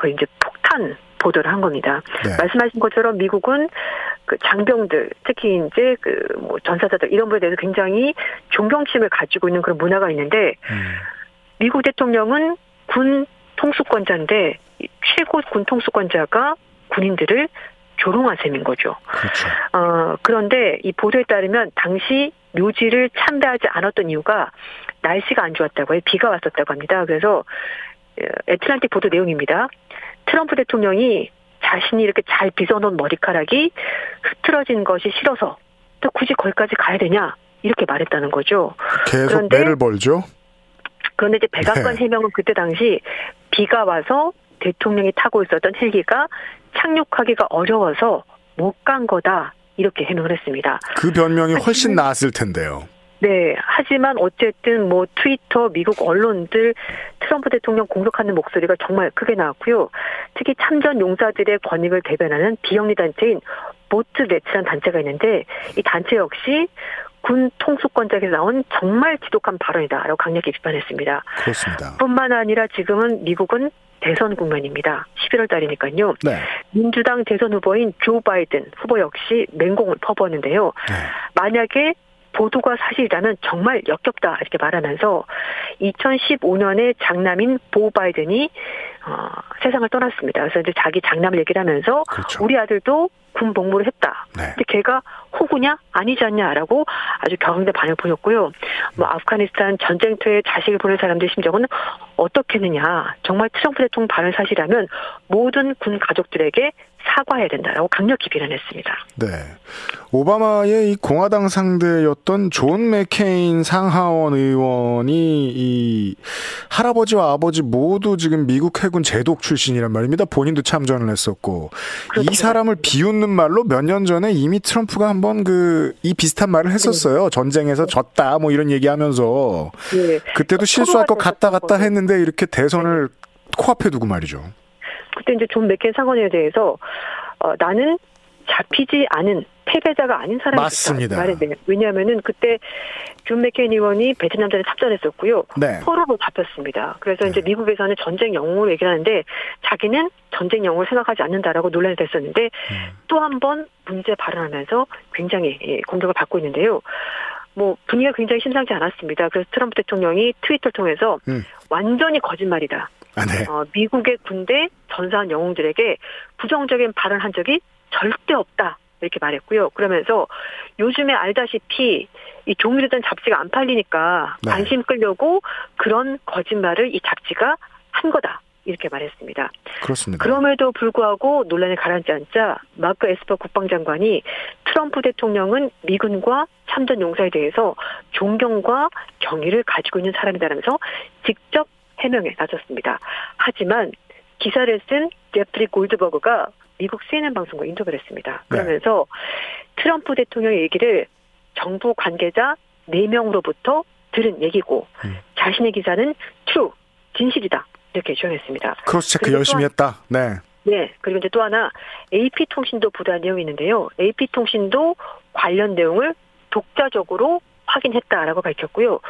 S5: 그 이제 폭탄 보도를 한 겁니다. 네. 말씀하신 것처럼 미국은 그 장병들, 특히 이제 그 뭐 전사자들 이런 분에 대해서 굉장히 존경심을 가지고 있는 그런 문화가 있는데 음. 미국 대통령은 군 통수권자인데 최고 군 통수권자가 군인들을 조롱한 셈인 거죠.
S1: 그렇죠.
S5: 어, 그런데 이 보도에 따르면 당시 묘지를 참배하지 않았던 이유가 날씨가 안 좋았다고 해 비가 왔었다고 합니다. 그래서 어, 애틀란틱 보도 내용입니다. 트럼프 대통령이 자신이 이렇게 잘 빗어놓은 머리카락이 흐트러진 것이 싫어서 또 굳이 거기까지 가야 되냐 이렇게 말했다는 거죠.
S1: 계속 그런데, 배를 벌죠.
S5: 그런데 이제 백악관 네. 해명은 그때 당시 비가 와서 대통령이 타고 있었던 헬기가 착륙하기가 어려워서 못 간 거다 이렇게 해명을 했습니다.
S1: 그 변명이 훨씬 나았을 텐데요.
S5: 네. 하지만 어쨌든 뭐 트위터, 미국 언론들 트럼프 대통령 공격하는 목소리가 정말 크게 나왔고요. 특히 참전 용사들의 권익을 대변하는 비영리 단체인 보트 레츠라는 단체가 있는데 이 단체 역시 군 통수권자에서 나온 정말 지독한 발언이다라고 강력히 비판했습니다.
S1: 그렇습니다.
S5: 뿐만 아니라 지금은 미국은 대선 국면입니다. 11월 달이니까요. 네. 민주당 대선 후보인 조 바이든 후보 역시 맹공을 퍼부었는데요. 네. 만약에 보도가 사실이라면 정말 역겹다 이렇게 말하면서 2015년에 장남인 보 바이든이 어, 세상을 떠났습니다. 그래서 이제 자기 장남을 얘기를 하면서 그렇죠. 우리 아들도 군 복무를 했다. 네. 근데 걔가 호구냐 아니지 않냐라고 아주 격앙된 반응을 보였고요. 뭐 아프가니스탄 전쟁터에 자식을 보낸 사람들 심정은 어떻겠느냐. 정말 트럼프 대통령 발언 사실이라면 모든 군 가족들에게 사과해야 된다라고 강력히 비난했습니다.
S1: 네. 오바마의 이 공화당 상대였던 존 맥케인 상하원 의원이 이 할아버지와 아버지 모두 지금 미국 해군 제독 출신이란 말입니다. 본인도 참전을 했었고 그렇죠. 이 사람을 비웃는 말로 몇 년 전에 이미 트럼프가 한번 그 이 비슷한 말을 했었어요. 네. 전쟁에서 졌다 뭐 이런 얘기하면서 네. 그때도 실수할 것 같다 같다 했는데 이렇게 대선을 네. 코앞에 두고 말이죠.
S5: 그때 이제 존 맥케인 상원에 대해서 어, 나는 잡히지 않은 패배자가 아닌 사람이
S1: 맞습니다.
S5: 말했네요. 왜냐하면은 그때 존 맥케인 의원이 베트남 전에 참전했었고요. 네. 포로로 잡혔습니다. 그래서 네. 이제 미국에서는 전쟁 영웅으로 얘기를 하는데 자기는 전쟁 영웅으로 생각하지 않는다라고 논란이 됐었는데 음. 또 한 번 문제 발언하면서 굉장히 예, 공격을 받고 있는데요. 뭐 분위기가 굉장히 심상치 않았습니다. 그래서 트럼프 대통령이 트위터를 통해서 음. 완전히 거짓말이다. 아, 네. 어, 미국의 군대 전사한 영웅들에게 부정적인 발언한 적이 절대 없다. 이렇게 말했고요. 그러면서 요즘에 알다시피 이 종이되던 잡지가 안 팔리니까 네. 관심 끌려고 그런 거짓말을 이 잡지가 한 거다. 이렇게 말했습니다.
S1: 그렇습니다.
S5: 그럼에도 불구하고 논란이 가라앉지 않자 마크 에스퍼 국방장관이 트럼프 대통령은 미군과 참전 용사에 대해서 존경과 경의를 가지고 있는 사람이다라면서 직접 해명에 나섰습니다. 하지만 기사를 쓴 제프리 골드버그가 미국 CNN 방송과 인터뷰를 했습니다. 네. 그러면서 네. 트럼프 대통령의 얘기를 정부 관계자 4명으로부터 들은 얘기고 음. 자신의 기사는 true, 진실이다. 이렇게 주장했습니다.
S1: cross check 열심히 했다. 네.
S5: 네. 그리고 이제 또 하나 AP통신도 보도한 내용이 있는데요. AP통신도 관련 내용을 독자적으로 확인했다라고 밝혔고요.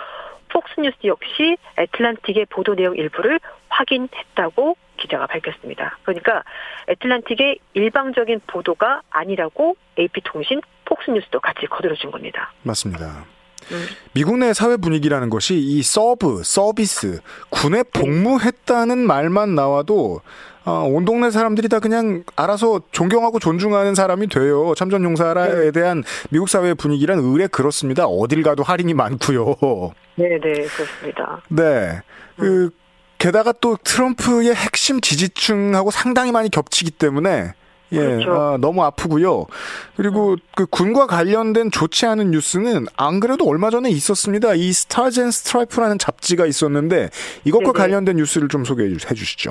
S5: 폭스뉴스 역시 애틀란틱의 보도 내용 일부를 확인했다고 기자가 밝혔습니다. 그러니까 애틀란틱의 일방적인 보도가 아니라고 AP통신, 폭스뉴스도 같이 거들어준 겁니다.
S1: 맞습니다. 음. 미국 내 사회 분위기라는 것이 이 serve, service, 군에 복무했다는 말만 나와도 어, 온 동네 사람들이 다 그냥 알아서 존경하고 존중하는 사람이 돼요. 참전 용사에 네. 대한 미국 사회 분위기란 으레 그렇습니다. 어딜 가도 할인이 많고요.
S5: 네, 네, 그렇습니다.
S1: 네. 그, 음. 게다가 또 트럼프의 핵심 지지층하고 상당히 많이 겹치기 때문에 예, 그렇죠. 아, 너무 아프고요. 그리고 음. 그 군과 관련된 좋지 않은 뉴스는 안 그래도 얼마 전에 있었습니다. 이 Stars and Stripes라는 잡지가 있었는데 이것과 네네. 관련된 뉴스를 좀 소개해 주시죠.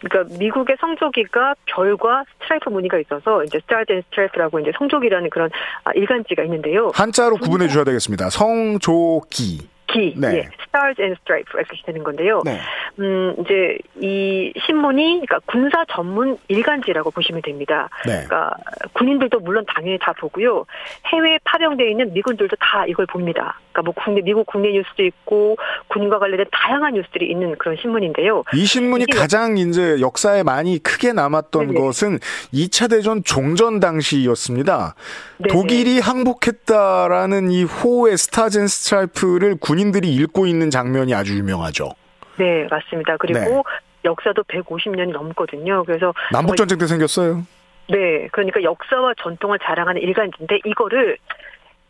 S5: 그러니까 미국의 성조기가 별과 스트라이프 무늬가 있어서 이제 Stars and Stripes라고 이제 성조기라는 그런 아, 일간지가 있는데요.
S1: 한자로 구분해 주셔야 되겠습니다. 성조기.
S5: 기, 네. 예, Stars and Stripes 이렇게 되는 건데요. 네. 음, 이제 이 신문이 그러니까 군사 전문 일간지라고 보시면 됩니다. 네. 그러니까 군인들도 물론 당연히 다 보고요. 해외에 파병되어 있는 미군들도 다 이걸 봅니다. 그러니까 뭐 국내 미국 국내 뉴스도 있고 군과 관련된 다양한 뉴스들이 있는 그런 신문인데요.
S1: 이 신문이 가장 이제 역사에 많이 크게 남았던 네네. 것은 2차 대전 종전 당시였습니다. 네네. 독일이 항복했다라는 이 호외 Stars and Stripes를 군인들이 읽고 있는 장면이 아주 유명하죠.
S5: 네, 맞습니다. 그리고 네. 역사도 150년이 넘거든요. 그래서
S1: 남북 전쟁 때 생겼어요.
S5: 네, 그러니까 역사와 전통을 자랑하는 일간지인데 이거를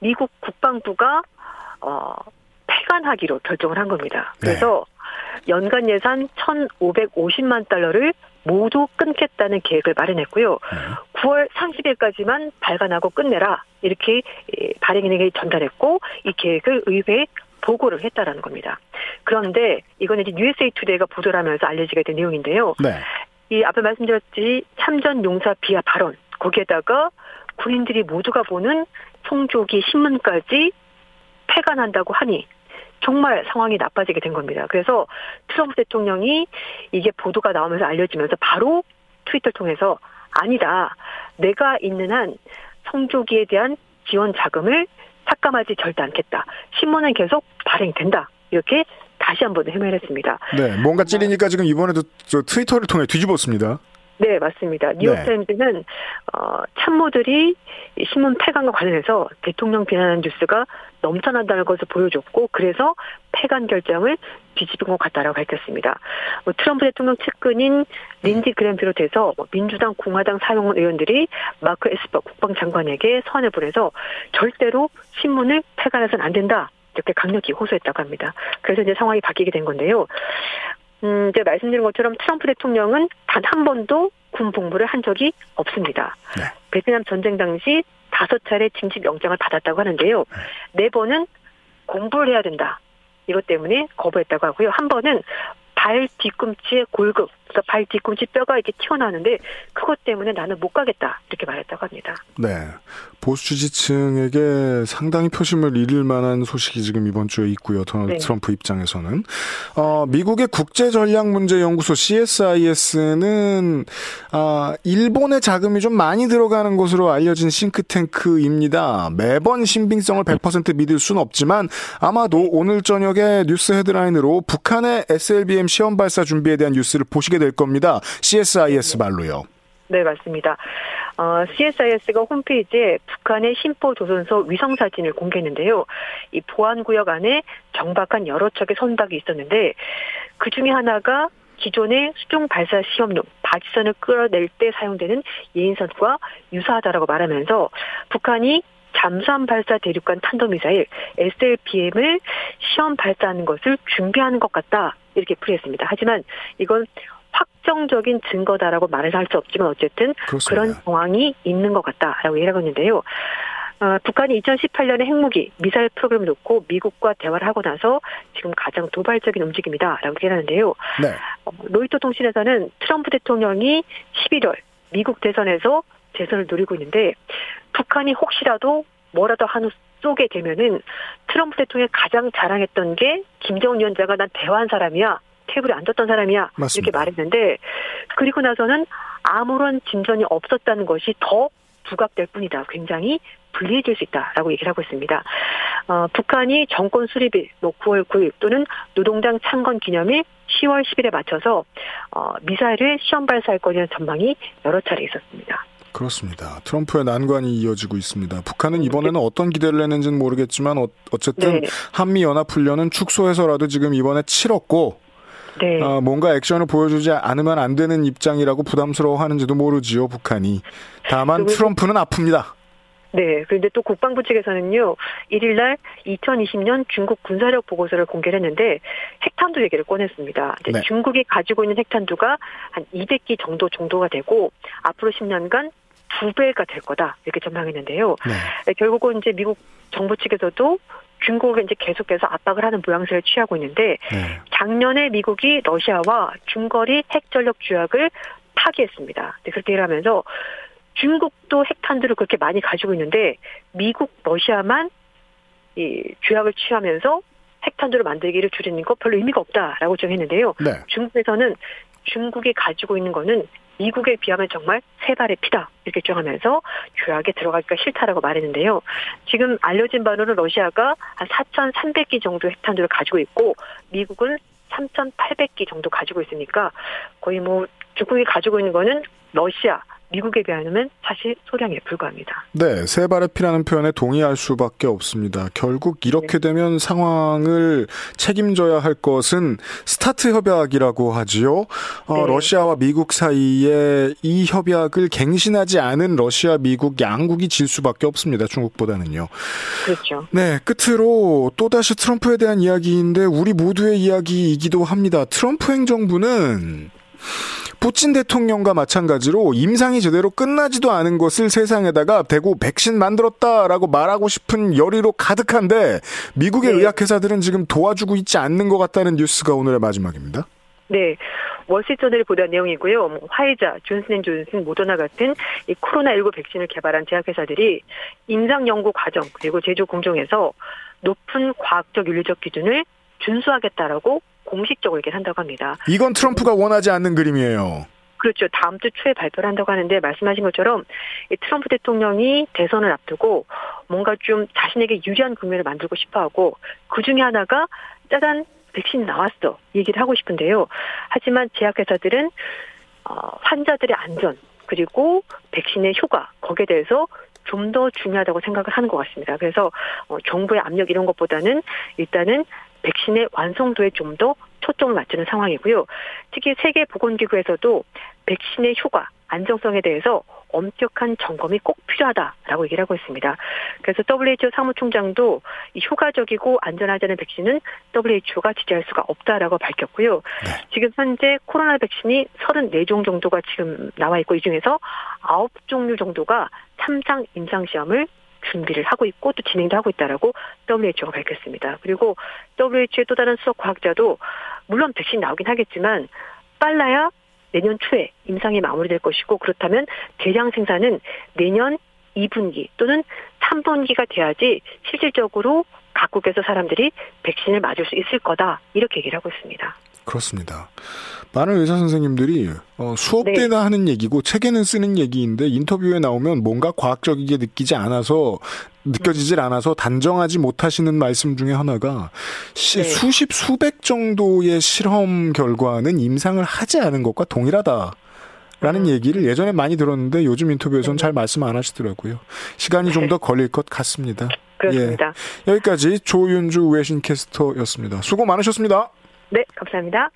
S5: 미국 국방부가 어, 폐간하기로 결정을 한 겁니다. 네. 그래서 네. 연간 예산 1,550만 달러를 모두 끊겠다는 계획을 마련했고요. 네. 9월 30일까지만 발간하고 끝내라 이렇게 발행인에게 전달했고 이 계획을 의회에 보고를 했다라는 겁니다. 그런데 이거는 이제 USA 투데이가 보도를 하면서 알려지게 된 내용인데요. 네. 이 앞에 말씀드렸듯이 참전 용사 비하 발언 거기에다가 군인들이 모두가 보는 송조기 신문까지 폐간한다고 하니 정말 상황이 나빠지게 된 겁니다. 그래서 트럼프 대통령이 이게 보도가 나오면서 알려지면서 바로 트위터를 통해서 아니다. 내가 있는 한 성조기에 대한 지원 자금을 삭감하지 절대 않겠다. 신문은 계속 발행된다. 이렇게 다시 한번 해명을 했습니다.
S1: 네, 뭔가 찔리니까 지금 이번에도 저 트위터를 통해 뒤집었습니다.
S5: 네, 맞습니다. 뉴욕타임즈는 네. 어, 참모들이 신문 폐간과 관련해서 대통령 비난하는 뉴스가 넘쳐난다는 것을 보여줬고 그래서 폐간 결정을 뒤집은 것 같다라고 밝혔습니다. 뭐, 트럼프 대통령 측근인 린디 그램 비롯해서 뭐, 민주당, 공화당 사용 의원들이 마크 에스퍼 국방장관에게 서한을 보내서 절대로 신문을 폐간해서는 안 된다. 이렇게 강력히 호소했다고 합니다. 그래서 이제 상황이 바뀌게 된 건데요. 음, 이제 말씀드린 것처럼 트럼프 대통령은 단 한 번도 군 복무를 한 적이 없습니다. 네. 베트남 전쟁 당시 다섯 차례 징집 영장을 받았다고 하는데요. 네 번은 공부를 해야 된다. 이것 때문에 거부했다고 하고요. 한 번은 발 뒤꿈치에 골급, 그래서 발 뒤꿈치 뼈가 이렇게 튀어나오는데 그것 때문에 나는 못 가겠다 이렇게 말했다고 합니다.
S1: 네, 보수 지지층에게 상당히 표심을 잃을 만한 소식이 지금 이번 주에 있고요. 도널드 네. 트럼프 입장에서는 어, 미국의 국제 전략 문제 연구소 CSIS는 아, 일본의 자금이 좀 많이 들어가는 것으로 알려진 싱크탱크입니다. 매번 신빙성을 100% 믿을 수는 없지만 아마도 오늘 저녁에 뉴스 헤드라인으로 북한의 SLBM 시험 발사 준비에 대한 뉴스를 보시게 될 겁니다. CSIS 말로요.
S5: 네, 맞습니다. 어, CSIS가 홈페이지에 북한의 심포 조선소 위성 사진을 공개했는데요. 이 보안 구역 안에 정박한 여러 척의 선박이 있었는데 그 중에 하나가 기존의 수중 발사 시험용 바지선을 끌어낼 때 사용되는 예인선과 유사하다라고 말하면서 북한이 잠수함 발사 대륙간 탄도미사일 SLBM을 시험 발사하는 것을 준비하는 것 같다 이렇게 풀이했습니다. 하지만 이건 확정적인 증거다라고 말을 할 수 없지만 어쨌든 그렇습니다. 그런 정황이 있는 것 같다라고 얘기하고 있는데요. 어, 북한이 2018년에 핵무기 미사일 프로그램을 놓고 미국과 대화를 하고 나서 지금 가장 도발적인 움직임이다라고 얘기하는데요. 네. 어, 로이터 통신에서는 트럼프 대통령이 11월 미국 대선에서 재선을 노리고 있는데 북한이 혹시라도 뭐라도 한 쏘게 되면은 트럼프 대통령이 가장 자랑했던 게 김정은 위원장과 난 대화한 사람이야. 테이블에 앉았던 사람이야. 맞습니다. 이렇게 말했는데 그리고 나서는 아무런 진전이 없었다는 것이 더 부각될 뿐이다. 굉장히 불리해질 수 있다라고 얘기를 하고 있습니다. 어, 북한이 정권 수립일 뭐 9월 9일 또는 노동당 창건 기념일 10월 10일에 맞춰서 어, 미사일을 시험 발사할 거라는 전망이 여러 차례 있었습니다.
S1: 그렇습니다. 트럼프의 난관이 이어지고 있습니다. 북한은 이번에는 어떤 기대를 했는지는 모르겠지만 어, 쨌든 네. 한미 연합 훈련은 축소해서라도 지금 이번에 치렀고 네. 어, 뭔가 액션을 보여주지 않으면 안 되는 입장이라고 부담스러워하는지도 모르지요, 북한이. 다만 트럼프는 아픕니다.
S5: 네. 그런데 또 국방부 측에서는요, 1일날 2020년 중국 군사력 보고서를 공개를 했는데 핵탄두 얘기를 꺼냈습니다. 네. 중국이 가지고 있는 핵탄두가 한 200기 정도 정도가 되고 앞으로 10년간 두 배가 될 거다 이렇게 전망했는데요. 네. 결국은 이제 미국 정부 측에서도 중국을 이제 계속해서 압박을 하는 모양새를 취하고 있는데 네. 작년에 미국이 러시아와 중거리 핵전력 조약을 파기했습니다. 그렇게 일하면서 중국도 핵탄두를 그렇게 많이 가지고 있는데 미국, 러시아만 이 조약을 취하면서 핵탄두를 만들기를 줄이는 거 별로 의미가 없다라고 정했는데요. 네. 중국에서는 중국이 가지고 있는 거는 미국에 비하면 정말 세 발의 피다 이렇게 정하면서 조약에 들어가기가 싫다라고 말했는데요. 지금 알려진 바로는 러시아가 한 4,300기 정도 핵탄두를 가지고 있고 미국은 3,800기 정도 가지고 있으니까 거의 뭐 중국이 가지고 있는 거는 러시아, 미국에 비하면 사실 소량에 불과합니다.
S1: 네, 새 발의 피라는 표현에 동의할 수밖에 없습니다. 결국 이렇게 네. 되면 상황을 책임져야 할 것은 스타트 협약이라고 하지요. 어, 네. 러시아와 미국 사이에 이 협약을 갱신하지 않은 러시아, 미국 양국이 질 수밖에 없습니다. 중국보다는요.
S5: 그렇죠.
S1: 네, 끝으로 또다시 트럼프에 대한 이야기인데 우리 모두의 이야기이기도 합니다. 트럼프 행정부는 푸친 대통령과 마찬가지로 임상이 제대로 끝나지도 않은 것을 세상에다가 대고 백신 만들었다라고 말하고 싶은 열의로 가득한데 미국의 네. 의학회사들은 지금 도와주고 있지 않는 것 같다는 뉴스가 오늘의 마지막입니다.
S5: 네. 월시트저널이 보도한 내용이고요. 뭐 화이자, 존슨앤존슨, 모더나 같은 이 코로나19 백신을 개발한 제약회사들이 임상 연구 과정 그리고 제조 공정에서 높은 과학적 윤리적 기준을 준수하겠다라고 공식적으로 얘기를 한다고 합니다.
S1: 이건 트럼프가 원하지 않는 그림이에요.
S5: 그렇죠. 다음 주 초에 발표를 한다고 하는데 말씀하신 것처럼 트럼프 대통령이 대선을 앞두고 뭔가 좀 자신에게 유리한 국면을 만들고 싶어하고 그 중에 하나가 짜잔 백신 나왔어 얘기를 하고 싶은데요. 하지만 제약회사들은 어, 환자들의 안전 그리고 백신의 효과 거기에 대해서 좀더 중요하다고 생각을 하는 것 같습니다. 그래서 어, 정부의 압력 이런 것보다는 일단은 백신의 완성도에 좀 더 초점을 맞추는 상황이고요. 특히 세계 보건기구에서도 백신의 효과, 안정성에 대해서 엄격한 점검이 꼭 필요하다라고 얘기를 하고 있습니다. 그래서 WHO 사무총장도 이 효과적이고 안전하다는 백신은 WHO가 지지할 수가 없다라고 밝혔고요. 네. 지금 현재 코로나 백신이 34종 정도가 지금 나와 있고 이 중에서 9종류 정도가 3상 임상 시험을 준비를 하고 있고 또 진행도 하고 있다라고 WHO가 밝혔습니다. 그리고 WHO의 또 다른 수석 과학자도 물론 백신 나오긴 하겠지만 빨라야 내년 초에 임상이 마무리될 것이고 그렇다면 대량 생산은 내년 2분기 또는 3분기가 돼야지 실질적으로 각국에서 사람들이 백신을 맞을 수 있을 거다 이렇게 얘기를 하고 있습니다.
S1: 그렇습니다. 많은 의사 선생님들이 어, 수업 네. 때나 하는 얘기고 책에는 쓰는 얘기인데 인터뷰에 나오면 뭔가 과학적이게 느끼지 않아서 느껴지질 않아서 단정하지 못하시는 말씀 중에 하나가 시, 네. 수십 수백 정도의 실험 결과는 임상을 하지 않은 것과 동일하다. 라는 음. 얘기를 예전에 많이 들었는데 요즘 인터뷰에서는 네. 잘 말씀 안 하시더라고요. 시간이 좀더 네. 걸릴 것 같습니다.
S5: 그렇습니다.
S1: 예. 여기까지 조윤주 외신 캐스터였습니다. 수고 많으셨습니다.
S5: 네, 감사합니다.